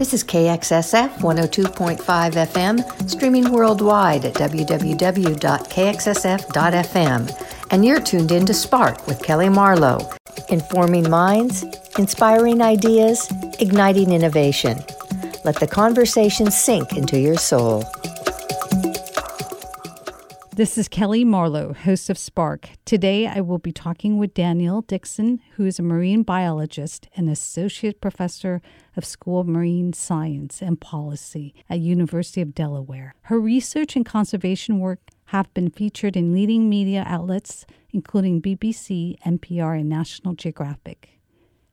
This is KXSF 102.5 FM, streaming worldwide at www.kxsf.fm. And you're tuned in to Spark with Kelly Marlowe, informing minds, inspiring ideas, igniting innovation. Let the conversation sink into your soul. This is Kelly Marlowe, host of Spark. Today I will be talking with Danielle Dixon, who is a marine biologist and associate professor of School of Marine Science and Policy at University of Delaware. Her research and conservation work have been featured in leading media outlets including BBC, NPR, and National Geographic.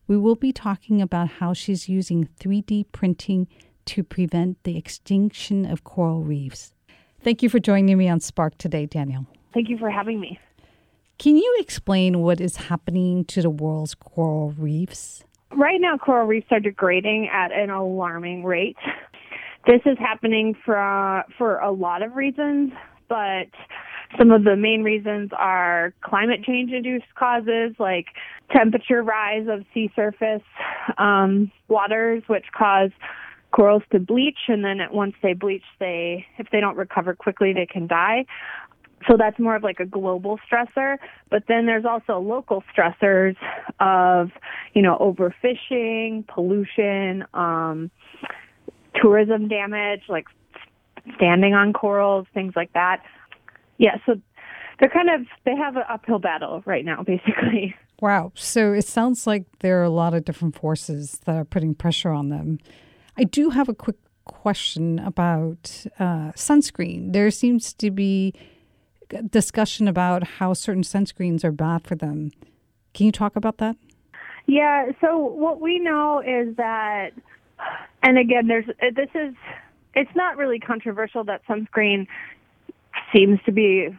We will be talking about how she's using 3D printing to prevent the extinction of coral reefs. Thank you for joining me on Spark today, Danielle. Thank you for having me. Can you explain what is happening to the world's coral reefs? Right now, coral reefs are degrading at an alarming rate. This is happening for, for a lot of reasons, but some of the main reasons are climate change induced causes like temperature rise of sea surface um, waters, which cause corals to bleach and then once they bleach they if they don't recover quickly they can die. So that's more of like a global stressor but then there's also local stressors of you know overfishing pollution um tourism damage like standing on corals things like that. Yeah so they're kind of they have an uphill battle right now basically. Wow. So it sounds like there are a lot of different forces that are putting pressure on them I do have a quick question about uh, sunscreen. There seems to be discussion about how certain sunscreens are bad for them. Can you talk about that? Yeah. So what we know is that, and again, there's this is it's not really controversial that sunscreen seems to be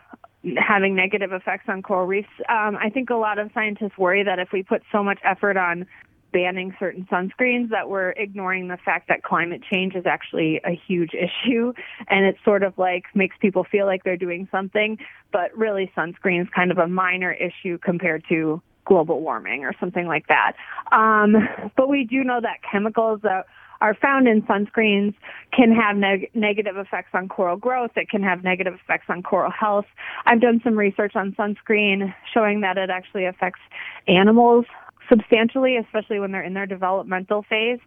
having negative effects on coral reefs. Um, I think a lot of scientists worry that if we put so much effort on banning certain sunscreens that we're ignoring the fact that climate change is actually a huge issue and it sort of like makes people feel like they're doing something but really sunscreen is kind of a minor issue compared to global warming or something like that um, but we do know that chemicals that are found in sunscreens can have neg- negative effects on coral growth. It can have negative effects on coral health. I've done some research on sunscreen showing that it actually affects animals substantially, especially when they're in their developmental phase.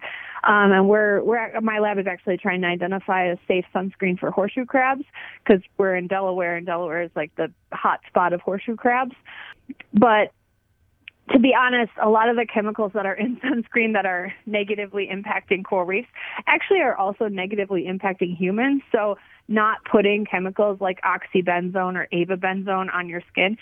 Um, and we're we're my lab is actually trying to identify a safe sunscreen for horseshoe crabs because we're in Delaware, and Delaware is like the hot spot of horseshoe crabs. But to be honest, a lot of the chemicals that are in sunscreen that are negatively impacting coral reefs actually are also negatively impacting humans. So not putting chemicals like oxybenzone or avobenzone on your skin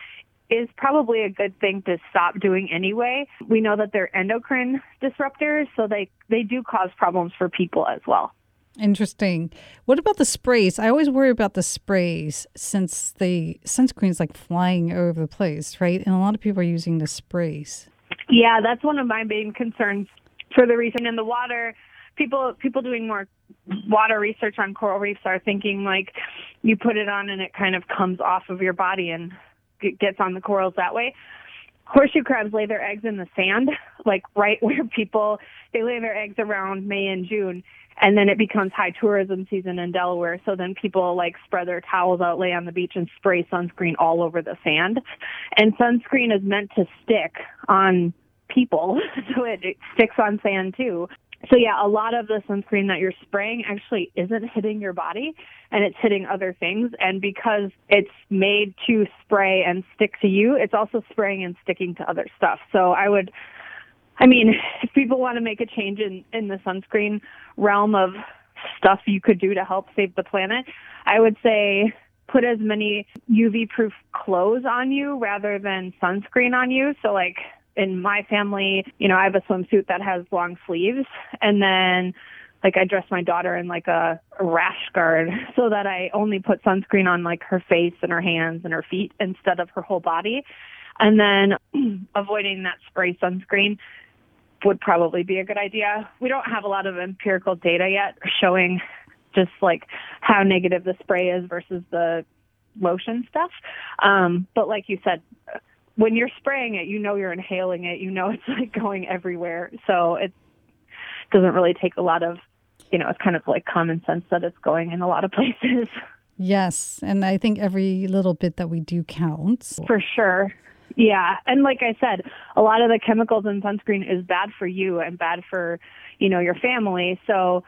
is probably a good thing to stop doing anyway. We know that they're endocrine disruptors, so they, they do cause problems for people as well. Interesting. What about the sprays? I always worry about the sprays since the sunscreen is like flying over the place, right? And a lot of people are using the sprays. Yeah, that's one of my main concerns for the reason in the water. People people doing more water research on coral reefs are thinking like you put it on and it kind of comes off of your body and gets on the corals that way. Horseshoe crabs lay their eggs in the sand, like right where people they lay their eggs around May and June, and then it becomes high tourism season in Delaware. So then people like spread their towels out, lay on the beach, and spray sunscreen all over the sand. And sunscreen is meant to stick on people, so it, it sticks on sand too. So yeah, a lot of the sunscreen that you're spraying actually isn't hitting your body and it's hitting other things. And because it's made to spray and stick to you, it's also spraying and sticking to other stuff. So I would, I mean, if people want to make a change in, in the sunscreen realm of stuff you could do to help save the planet, I would say put as many UV proof clothes on you rather than sunscreen on you. So like in my family, you know, I have a swimsuit that has long sleeves and then like I dress my daughter in like a, a rash guard so that I only put sunscreen on like her face and her hands and her feet instead of her whole body. And then avoiding that spray sunscreen would probably be a good idea. We don't have a lot of empirical data yet showing just like how negative the spray is versus the lotion stuff. Um, but like you said, when you're spraying it, you know you're inhaling it. You know it's like going everywhere. So it doesn't really take a lot of you know, it's kind of like common sense that it's going in a lot of places. Yes, and I think every little bit that we do counts. For sure. Yeah, and like I said, a lot of the chemicals in sunscreen is bad for you and bad for, you know, your family. So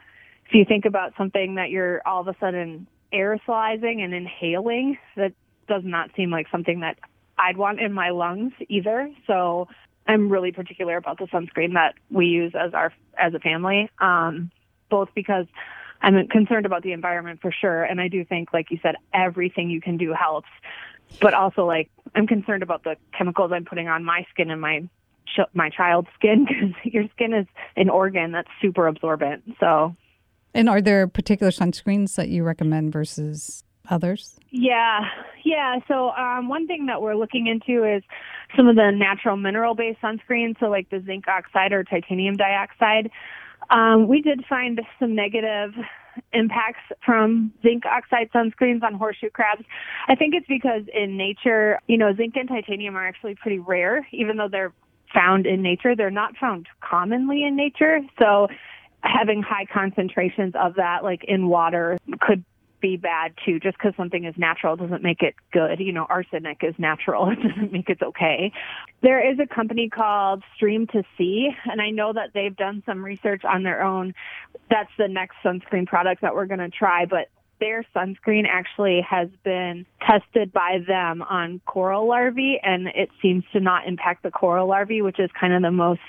if you think about something that you're all of a sudden aerosolizing and inhaling, that does not seem like something that I'd want in my lungs either. So I'm really particular about the sunscreen that we use as our as a family, um, both because I'm concerned about the environment for sure, and I do think, like you said, everything you can do helps. But also, like I'm concerned about the chemicals I'm putting on my skin and my my child's skin because your skin is an organ that's super absorbent. So, and are there particular sunscreens that you recommend versus others? Yeah, yeah. So um, one thing that we're looking into is some of the natural mineral-based sunscreens, so like the zinc oxide or titanium dioxide. Um, we did find some negative impacts from zinc oxide sunscreens on horseshoe crabs. I think it's because in nature, you know, zinc and titanium are actually pretty rare, even though they're found in nature. They're not found commonly in nature. So having high concentrations of that, like in water, could be bad too. Just because something is natural doesn't make it good. You know, arsenic is natural. It doesn't make it okay. There is a company called Stream to Sea, and I know that they've done some research on their own. That's the next sunscreen product that we're going to try, but their sunscreen actually has been tested by them on coral larvae and it seems to not impact the coral larvae, which is kind of the most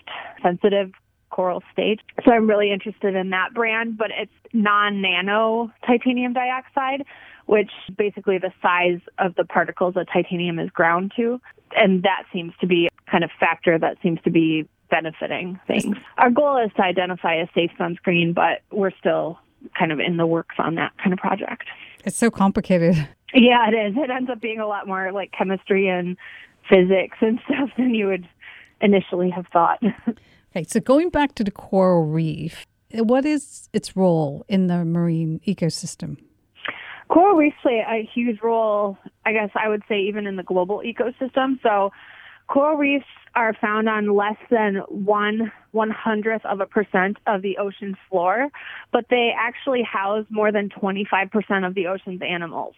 sensitive coral stage. So I'm really interested in that brand, but it's non-nano titanium dioxide, which basically the size of the particles that titanium is ground to. And that seems to be kind of factor that seems to be benefiting things. Our goal is to identify a safe sunscreen, but we're still kind of in the works on that kind of project. It's so complicated. Yeah, it is. It ends up being a lot more like chemistry and physics and stuff than you would initially have thought. Okay, so going back to the coral reef, what is its role in the marine ecosystem? Coral reefs play a huge role, I guess I would say, even in the global ecosystem. So, coral reefs are found on less than one one hundredth of a percent of the ocean floor, but they actually house more than 25% of the ocean's animals.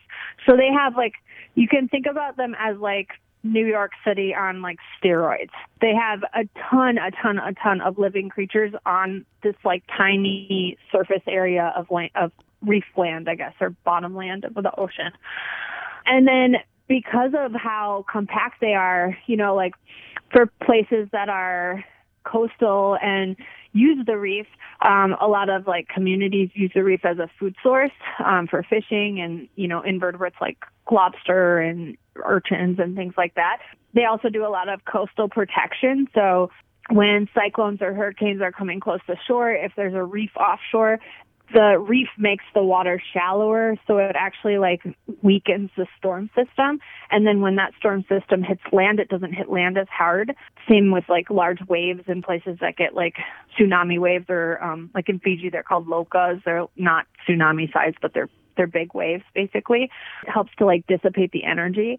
So they have like, you can think about them as like New York City on like steroids. They have a ton, a ton, a ton of living creatures on this like tiny surface area of land, of reef land, I guess, or bottom land of the ocean. And then because of how compact they are, you know, like for places that are coastal and use the reef. Um, a lot of like communities use the reef as a food source um, for fishing and you know invertebrates like lobster and urchins and things like that. They also do a lot of coastal protection. So when cyclones or hurricanes are coming close to shore, if there's a reef offshore, the reef makes the water shallower, so it actually like weakens the storm system. And then when that storm system hits land, it doesn't hit land as hard. Same with like large waves in places that get like tsunami waves, or um, like in Fiji, they're called lokas. They're not tsunami size, but they're they're big waves basically. It helps to like dissipate the energy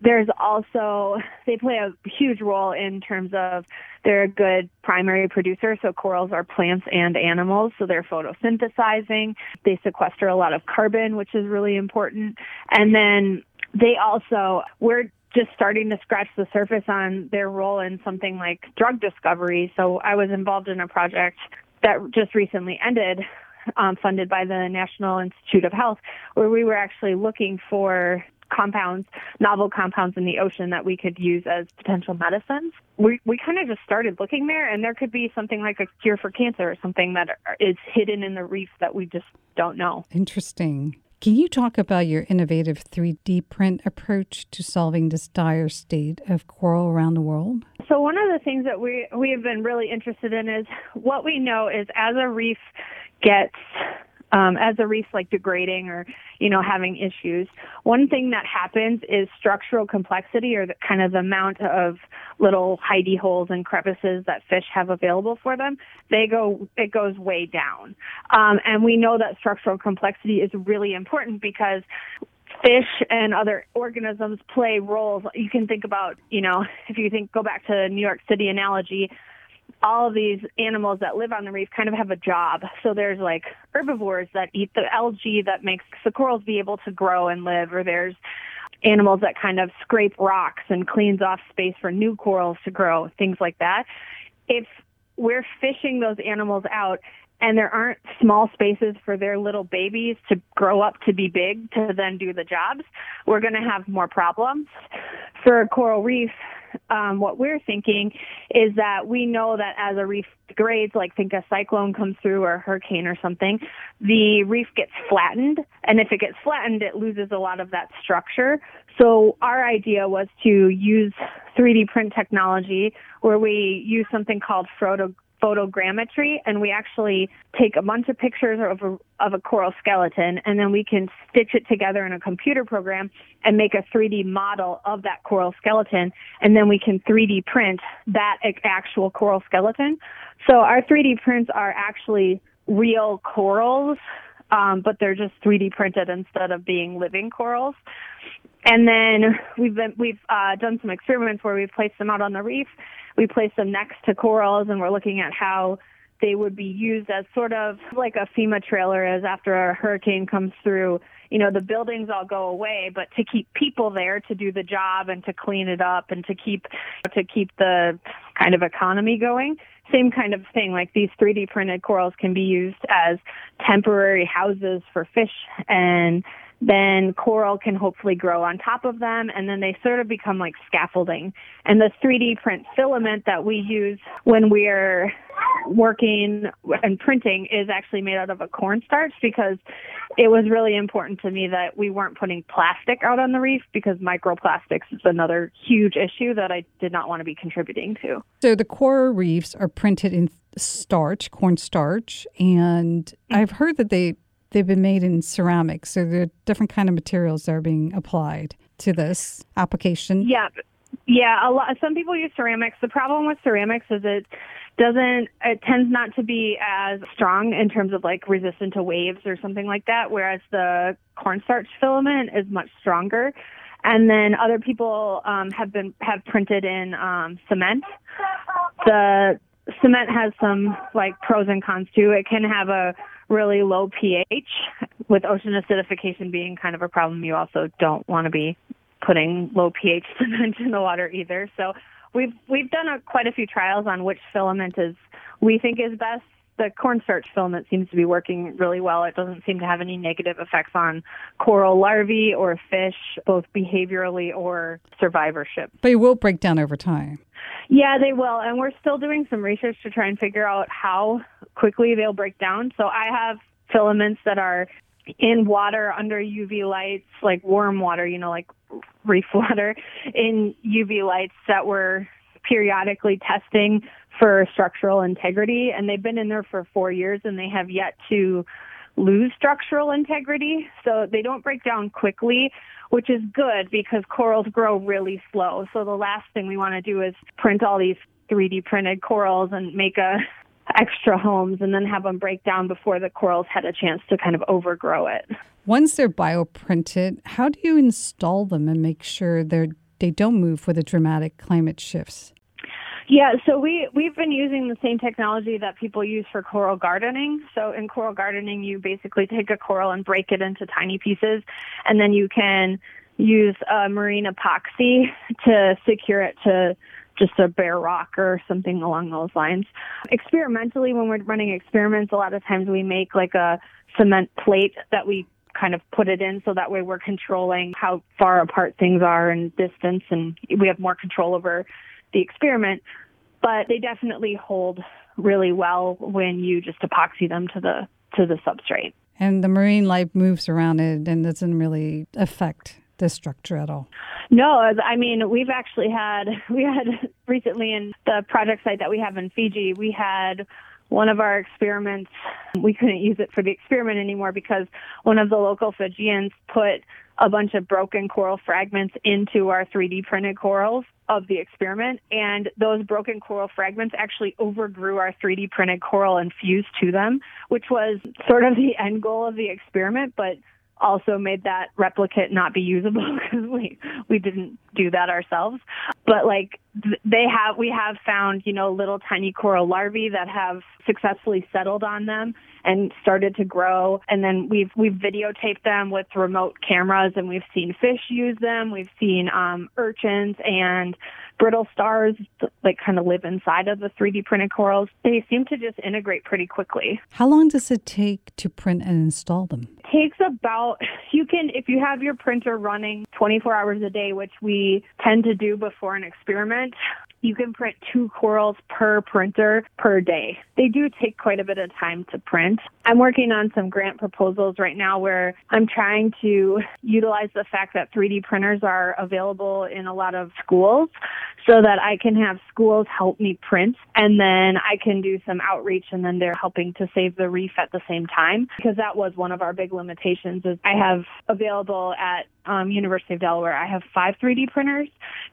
there's also they play a huge role in terms of they're a good primary producer so corals are plants and animals so they're photosynthesizing. They sequester a lot of carbon which is really important. And then they also we're just starting to scratch the surface on their role in something like drug discovery. So i was involved in a project that just recently ended um, funded by the National Institute of Health, where we were actually looking for compounds, novel compounds in the ocean that we could use as potential medicines. We we kind of just started looking there, and there could be something like a cure for cancer or something that is hidden in the reef that we just don't know. Interesting. Can you talk about your innovative 3D print approach to solving this dire state of coral around the world? So one of the things that we we have been really interested in is what we know is as a reef gets um, as a reef like degrading or you know having issues. One thing that happens is structural complexity or the kind of the amount of little hidey holes and crevices that fish have available for them they go it goes way down. Um, and we know that structural complexity is really important because fish and other organisms play roles. You can think about you know if you think go back to new york city analogy all of these animals that live on the reef kind of have a job. So there's like herbivores that eat the algae that makes the corals be able to grow and live, or there's animals that kind of scrape rocks and cleans off space for new corals to grow, things like that. If we're fishing those animals out and there aren't small spaces for their little babies to grow up to be big to then do the jobs, we're going to have more problems. For a coral reef, um, what we're thinking is that we know that as a reef degrades, like think a cyclone comes through or a hurricane or something, the reef gets flattened. And if it gets flattened, it loses a lot of that structure. So our idea was to use 3D print technology where we use something called photogrammetry and we actually take a bunch of pictures of a, of a coral skeleton and then we can stitch it together in a computer program and make a 3D model of that coral skeleton and then we can 3D print that actual coral skeleton. So our 3D prints are actually real corals, um, but they're just 3D printed instead of being living corals. And then we've been, we've uh, done some experiments where we've placed them out on the reef we place them next to corals and we're looking at how they would be used as sort of like a FEMA trailer is after a hurricane comes through. You know, the buildings all go away, but to keep people there to do the job and to clean it up and to keep to keep the kind of economy going. Same kind of thing. Like these 3D printed corals can be used as temporary houses for fish and then coral can hopefully grow on top of them and then they sort of become like scaffolding. And the 3D print filament that we use when we're working and printing is actually made out of a cornstarch because it was really important to me that we weren't putting plastic out on the reef because microplastics is another huge issue that I did not want to be contributing to. So the coral reefs are printed in starch, cornstarch, and mm-hmm. I've heard that they they've been made in ceramics. So there are different kind of materials that are being applied to this application. Yeah. Yeah, a lot some people use ceramics. The problem with ceramics is it doesn't it tends not to be as strong in terms of like resistant to waves or something like that, whereas the cornstarch filament is much stronger. And then other people um, have been have printed in um, cement. The cement has some like pros and cons too. It can have a really low pH. With ocean acidification being kind of a problem, you also don't want to be putting low pH cement in the water either. So we've we've done a, quite a few trials on which filament is we think is best. The cornstarch filament seems to be working really well. It doesn't seem to have any negative effects on coral larvae or fish, both behaviorally or survivorship. But it will break down over time. Yeah, they will. And we're still doing some research to try and figure out how quickly they'll break down. So I have filaments that are in water under UV lights, like warm water, you know, like reef water, in UV lights that we're periodically testing for structural integrity. And they've been in there for four years and they have yet to lose structural integrity. So they don't break down quickly, which is good because corals grow really slow. So the last thing we want to do is print all these 3D printed corals and make a extra homes and then have them break down before the corals had a chance to kind of overgrow it. Once they're bioprinted, how do you install them and make sure they're they don't move with the dramatic climate shifts? Yeah, so we we've been using the same technology that people use for coral gardening. So in coral gardening, you basically take a coral and break it into tiny pieces, and then you can use a marine epoxy to secure it to just a bare rock or something along those lines. Experimentally, when we're running experiments, a lot of times we make like a cement plate that we kind of put it in so that way we're controlling how far apart things are and distance and we have more control over the experiment, but they definitely hold really well when you just epoxy them to the to the substrate. And the marine life moves around it and doesn't really affect the structure at all. No, I mean we've actually had we had recently in the project site that we have in Fiji, we had one of our experiments we couldn't use it for the experiment anymore because one of the local Fijians put a bunch of broken coral fragments into our 3D printed corals of the experiment. And those broken coral fragments actually overgrew our 3D printed coral and fused to them, which was sort of the end goal of the experiment. But also made that replicate not be usable because we we didn't do that ourselves. But like they have we have found you know little tiny coral larvae that have successfully settled on them and started to grow and then we've we've videotaped them with remote cameras and we've seen fish use them we've seen um, urchins and brittle stars like kind of live inside of the 3D printed corals. They seem to just integrate pretty quickly. How long does it take to print and install them? It takes about you can if you have your printer running 24 hours a day, which we tend to do before an experiment, parents you can print two corals per printer per day. They do take quite a bit of time to print. I'm working on some grant proposals right now where I'm trying to utilize the fact that 3D printers are available in a lot of schools so that I can have schools help me print and then I can do some outreach and then they're helping to save the reef at the same time because that was one of our big limitations is I have available at um, University of Delaware, I have five 3D printers.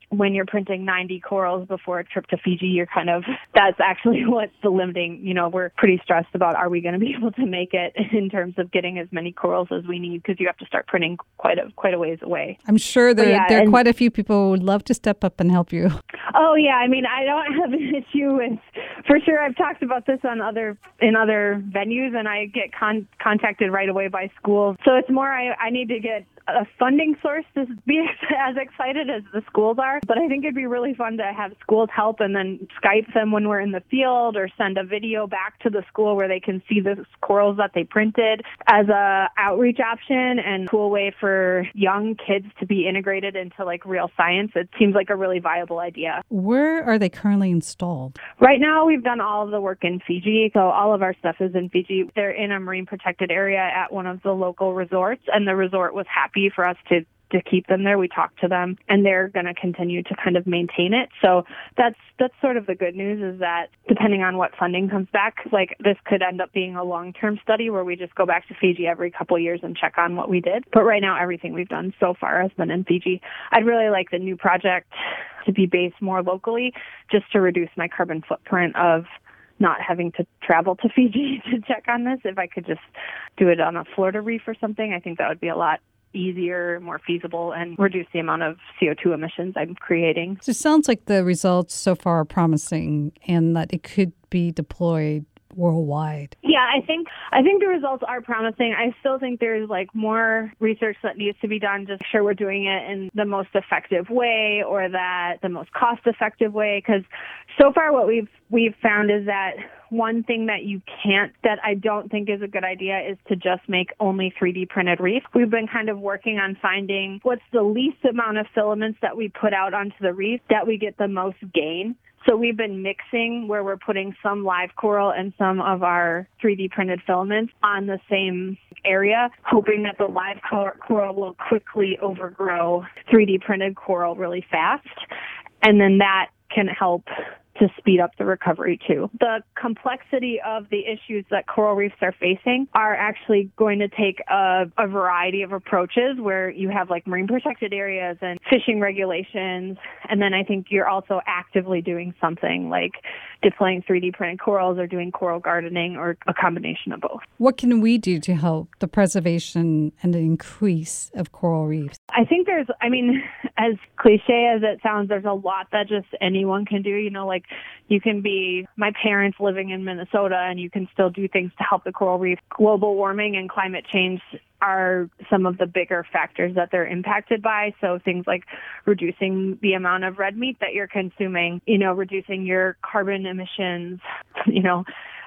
When you're printing 90 corals before a trip to Fiji, you're kind of, that's actually what's the limiting, you know, we're pretty stressed about are we going to be able to make it in terms of getting as many corals as we need because you have to start printing quite a, quite a ways away. I'm sure there, yeah, there are quite a few people who would love to step up and help you. Oh yeah, I mean, I don't have an issue with, for sure. I've talked about this on other, in other venues and I get con- contacted right away by schools. So it's more, I, I need to get a funding source to be as excited as the schools are. But I think it'd be really fun to have schools help and then Skype them when we're in the field or send a video back to the school where they can see the corals that they printed as a outreach option and cool way for young kids to be integrated into like real science. It seems like a really viable idea. Where are they currently installed? Right now we've done all of the work in Fiji. So all of our stuff is in Fiji. They're in a marine protected area at one of the local resorts and the resort was happy for us to to keep them there. We talk to them and they're going to continue to kind of maintain it. So that's that's sort of the good news is that depending on what funding comes back, like this could end up being a long-term study where we just go back to Fiji every couple years and check on what we did. But right now everything we've done so far has been in Fiji. I'd really like the new project to be based more locally just to reduce my carbon footprint of not having to travel to Fiji to check on this. If I could just do it on a Florida reef or something, I think that would be a lot easier, more feasible, and reduce the amount of CO2 emissions I'm creating. So it sounds like the results so far are promising and that it could be deployed worldwide. Yeah, I think I think the results are promising. I still think there's like more research that needs to be done to sure we're doing it in the most effective way or that the most cost effective way because so far what we've we've found is that one thing that you can't that I don't think is a good idea is to just make only 3D printed reef. We've been kind of working on finding what's the least amount of filaments that we put out onto the reef that we get the most gain. So we've been mixing where we're putting some live coral and some of our 3D printed filaments on the same area, hoping that the live coral will quickly overgrow 3D printed coral really fast. And then that can help to speed up the recovery too. The complexity of the issues that coral reefs are facing are actually going to take a, a, variety of approaches where you have like marine protected areas and fishing regulations. And then I think you're also actively doing something like deploying 3D printed corals or doing coral gardening or a combination of both. What can we do to help the preservation and the increase of coral reefs? I think there's, I mean, as cliche as it sounds, there's a lot that just anyone can do. You know, like you can be my parents living in Minnesota and you can still do things to help the coral reef. Global warming and climate change are some of the bigger factors that they're impacted by. So things like reducing the amount of red meat that you're consuming, you know, reducing your carbon emissions, you know,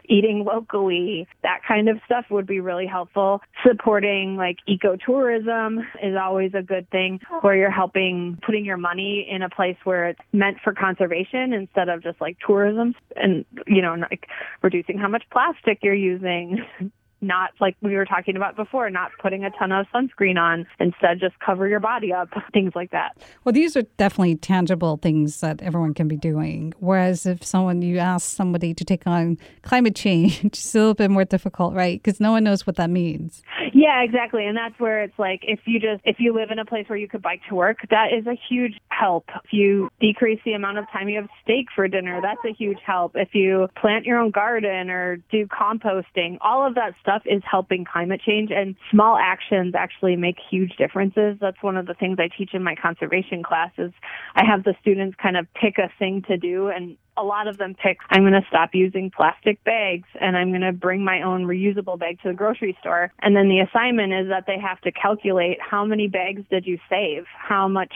eating locally, that kind of stuff would be really helpful. Supporting like ecotourism is always a good thing where you're helping putting your money in a place where it's meant for conservation instead of just like tourism and, you know, like reducing how much plastic you're using, not like we were talking about before, not putting a ton of sunscreen on. Instead, just cover your body up, things like that. Well, these are definitely tangible things that everyone can be doing. Whereas if someone, you ask somebody to take on climate change, it's a little bit more difficult, right? Because no one knows what that means. Yeah, exactly. And that's where it's like if you just, if you live in a place where you could bike to work, that is a huge help. If you decrease the amount of time you have steak for dinner, that's a huge help. If you plant your own garden or do composting, all of that stuff stuff is helping climate change and small actions actually make huge differences. That's one of the things I teach in my conservation classes. I have the students kind of pick a thing to do and a lot of them pick I'm going to stop using plastic bags and I'm going to bring my own reusable bag to the grocery store. And then the assignment is that they have to calculate how many bags did you save? How much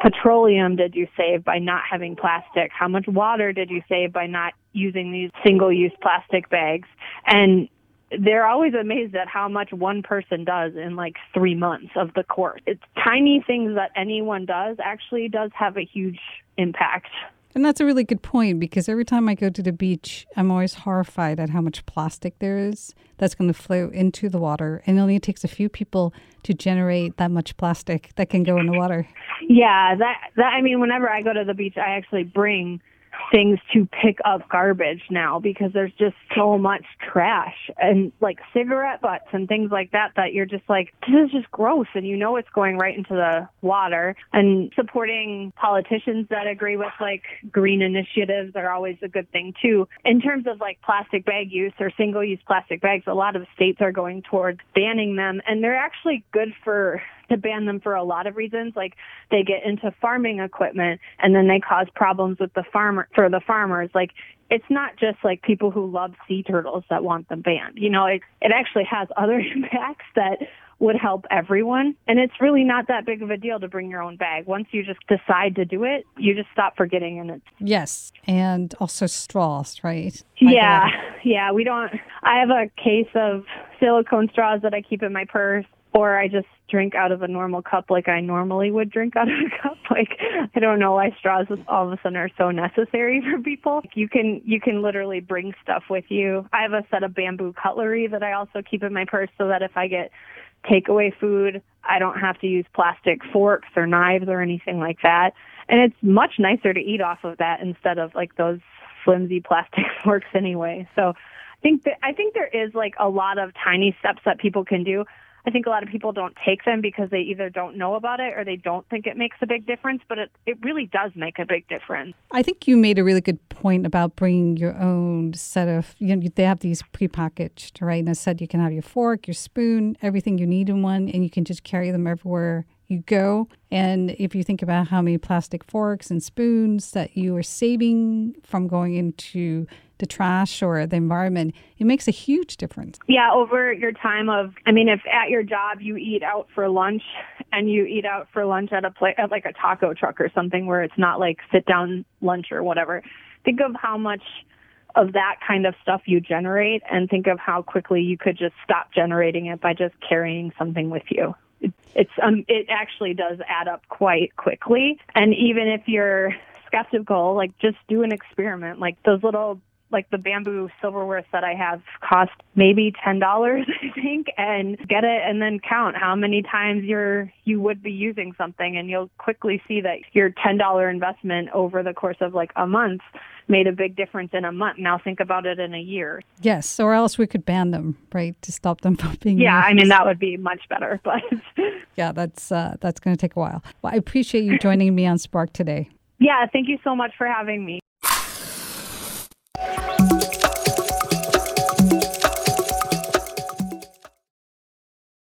petroleum did you save by not having plastic? How much water did you save by not using these single use plastic bags? And they're always amazed at how much one person does in like three months of the course. It's tiny things that anyone does actually does have a huge impact. And that's a really good point because every time I go to the beach, I'm always horrified at how much plastic there is that's going to flow into the water. And it only takes a few people to generate that much plastic that can go in the water. Yeah, that that I mean, whenever I go to the beach, I actually bring things to pick up garbage now because there's just so much trash and like cigarette butts and things like that that you're just like this is just gross and you know it's going right into the water. And supporting politicians that agree with like green initiatives are always a good thing too. In terms of like plastic bag use or single use plastic bags a lot of states are going towards banning them and they're actually good for to ban them for a lot of reasons. Like they get into farming equipment and then they cause problems with the farmer for the farmers. Like it's not just like people who love sea turtles that want them banned. You know, it it actually has other impacts that would help everyone. And it's really not that big of a deal to bring your own bag. Once you just decide to do it, you just stop forgetting and it's Yes. And also straws, right? Uh, yeah. Yeah. We don't I have a case of silicone straws that I keep in my purse or I just drink out of a normal cup like I normally would drink out of a cup. Like I don't know why straws all of a sudden are so necessary for people. Like, You can you can literally bring stuff with you. I have a set of bamboo cutlery that I also keep in my purse so that if I get takeaway food, I don't have to use plastic forks or knives or anything like that. And it's much nicer to eat off of that instead of like those flimsy plastic forks anyway. So I think that I think there is like a lot of tiny steps that people can do. I think a lot of people don't take them because they either don't know about it or they don't think it makes a big difference, but it, it really does make a big difference. I think you made a really good point about bringing your own set of, you know, they have these prepackaged, right? And I said you can have your fork, your spoon, everything you need in one, and you can just carry them everywhere you go. And if you think about how many plastic forks and spoons that you are saving from going into the trash or the environment, it makes a huge difference. Yeah, over your time of, I mean, if at your job you eat out for lunch and you eat out for lunch at a place, at like a taco truck or something where it's not like sit down lunch or whatever, think of how much of that kind of stuff you generate and think of how quickly you could just stop generating it by just carrying something with you it's um it actually does add up quite quickly. And even if you're skeptical like just do an experiment. Like those little like the bamboo silverware set I have cost maybe ten dollars, I think, and get it and then count how many times you're you would be using something and you'll quickly see that your ten dollar investment over the course of like a month made a big difference in a month. Now think about it in a year. Yes, or else we could ban them, right, to stop them from being. Yeah, used. I mean that would be much better, but yeah, that's uh, that's going to take a while. Well, I appreciate you joining me on Spark today. Yeah, thank you so much for having me.